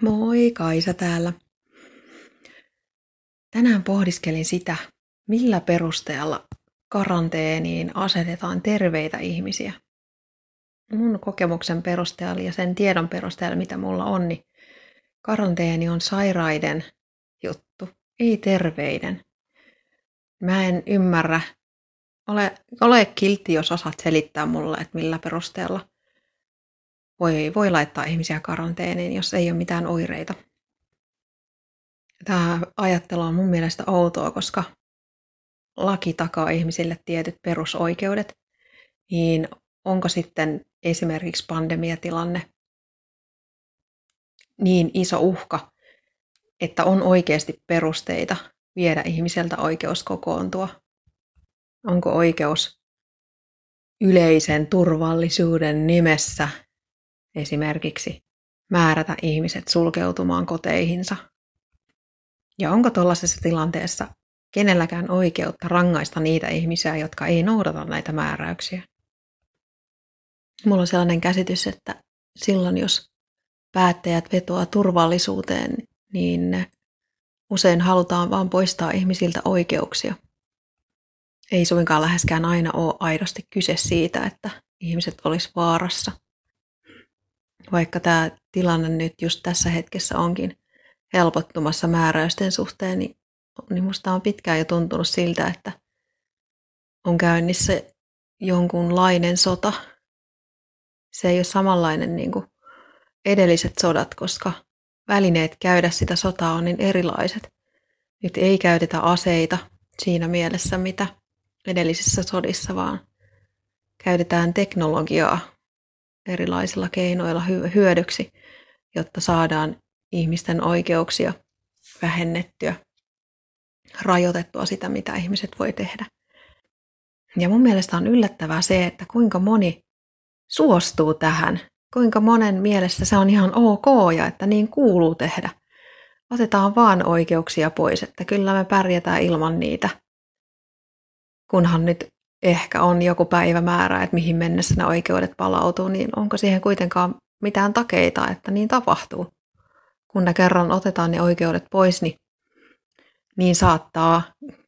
Moi, Kaisa täällä. Tänään pohdiskelin sitä, millä perusteella karanteeniin asetetaan terveitä ihmisiä. Mun kokemuksen perusteella ja sen tiedon perusteella, mitä mulla on, niin karanteeni on sairaiden juttu, ei terveiden. Mä en ymmärrä, ole, ole kiltti, jos osaat selittää mulle, että millä perusteella voi, voi laittaa ihmisiä karanteeniin, jos ei ole mitään oireita. Tämä ajattelu on mun mielestä outoa, koska laki takaa ihmisille tietyt perusoikeudet, niin onko sitten esimerkiksi pandemiatilanne niin iso uhka, että on oikeasti perusteita viedä ihmiseltä oikeus kokoontua? Onko oikeus yleisen turvallisuuden nimessä esimerkiksi määrätä ihmiset sulkeutumaan koteihinsa? Ja onko tuollaisessa tilanteessa kenelläkään oikeutta rangaista niitä ihmisiä, jotka ei noudata näitä määräyksiä? Mulla on sellainen käsitys, että silloin jos päättäjät vetoaa turvallisuuteen, niin usein halutaan vain poistaa ihmisiltä oikeuksia. Ei suinkaan läheskään aina ole aidosti kyse siitä, että ihmiset olisi vaarassa – vaikka tämä tilanne nyt just tässä hetkessä onkin helpottumassa määräysten suhteen, niin, niin musta on pitkään jo tuntunut siltä, että on käynnissä jonkunlainen sota. Se ei ole samanlainen niin kuin edelliset sodat, koska välineet käydä sitä sotaa on niin erilaiset. Nyt ei käytetä aseita siinä mielessä, mitä edellisissä sodissa, vaan käytetään teknologiaa erilaisilla keinoilla hyödyksi, jotta saadaan ihmisten oikeuksia vähennettyä, rajoitettua sitä, mitä ihmiset voi tehdä. Ja mun mielestä on yllättävää se, että kuinka moni suostuu tähän, kuinka monen mielestä se on ihan ok ja että niin kuuluu tehdä. Otetaan vaan oikeuksia pois, että kyllä me pärjätään ilman niitä. Kunhan nyt ehkä on joku päivämäärä, että mihin mennessä ne oikeudet palautuu, niin onko siihen kuitenkaan mitään takeita, että niin tapahtuu? Kun ne kerran otetaan ne oikeudet pois, niin, niin saattaa,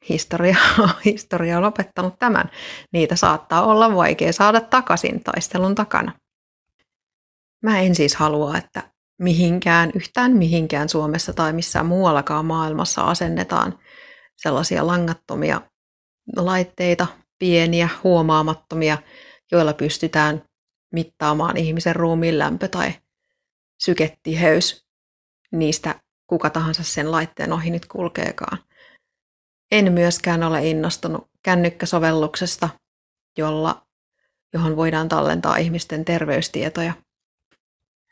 historia, historia on opettanut tämän, niitä saattaa olla vaikea saada takaisin taistelun takana. Mä en siis halua, että mihinkään, yhtään mihinkään Suomessa tai missään muuallakaan maailmassa asennetaan sellaisia langattomia laitteita, pieniä, huomaamattomia, joilla pystytään mittaamaan ihmisen ruumiin lämpö tai syketiheys niistä kuka tahansa sen laitteen ohi nyt kulkeekaan. En myöskään ole innostunut kännykkäsovelluksesta, jolla, johon voidaan tallentaa ihmisten terveystietoja.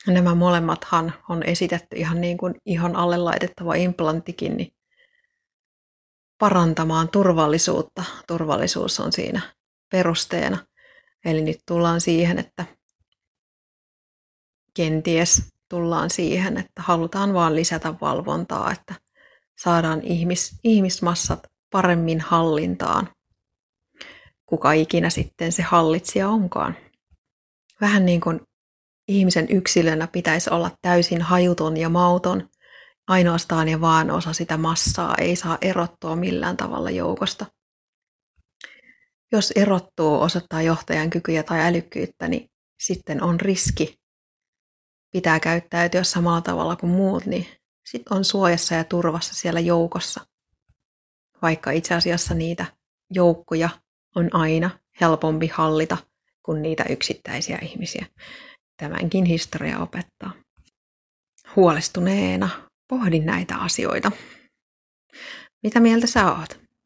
Nämä molemmathan on esitetty ihan niin kuin ihon alle laitettava implanttikin, niin parantamaan turvallisuutta. Turvallisuus on siinä perusteena. Eli nyt tullaan siihen, että kenties tullaan siihen, että halutaan vaan lisätä valvontaa, että saadaan ihmis, ihmismassat paremmin hallintaan, kuka ikinä sitten se hallitsija onkaan. Vähän niin kuin ihmisen yksilönä pitäisi olla täysin hajuton ja mauton, ainoastaan ja vaan osa sitä massaa ei saa erottua millään tavalla joukosta. Jos erottuu osoittaa johtajan kykyjä tai älykkyyttä, niin sitten on riski. Pitää käyttäytyä samalla tavalla kuin muut, niin sitten on suojassa ja turvassa siellä joukossa. Vaikka itse asiassa niitä joukkoja on aina helpompi hallita kuin niitä yksittäisiä ihmisiä. Tämänkin historia opettaa. Huolestuneena pohdin näitä asioita. Mitä mieltä sä oot?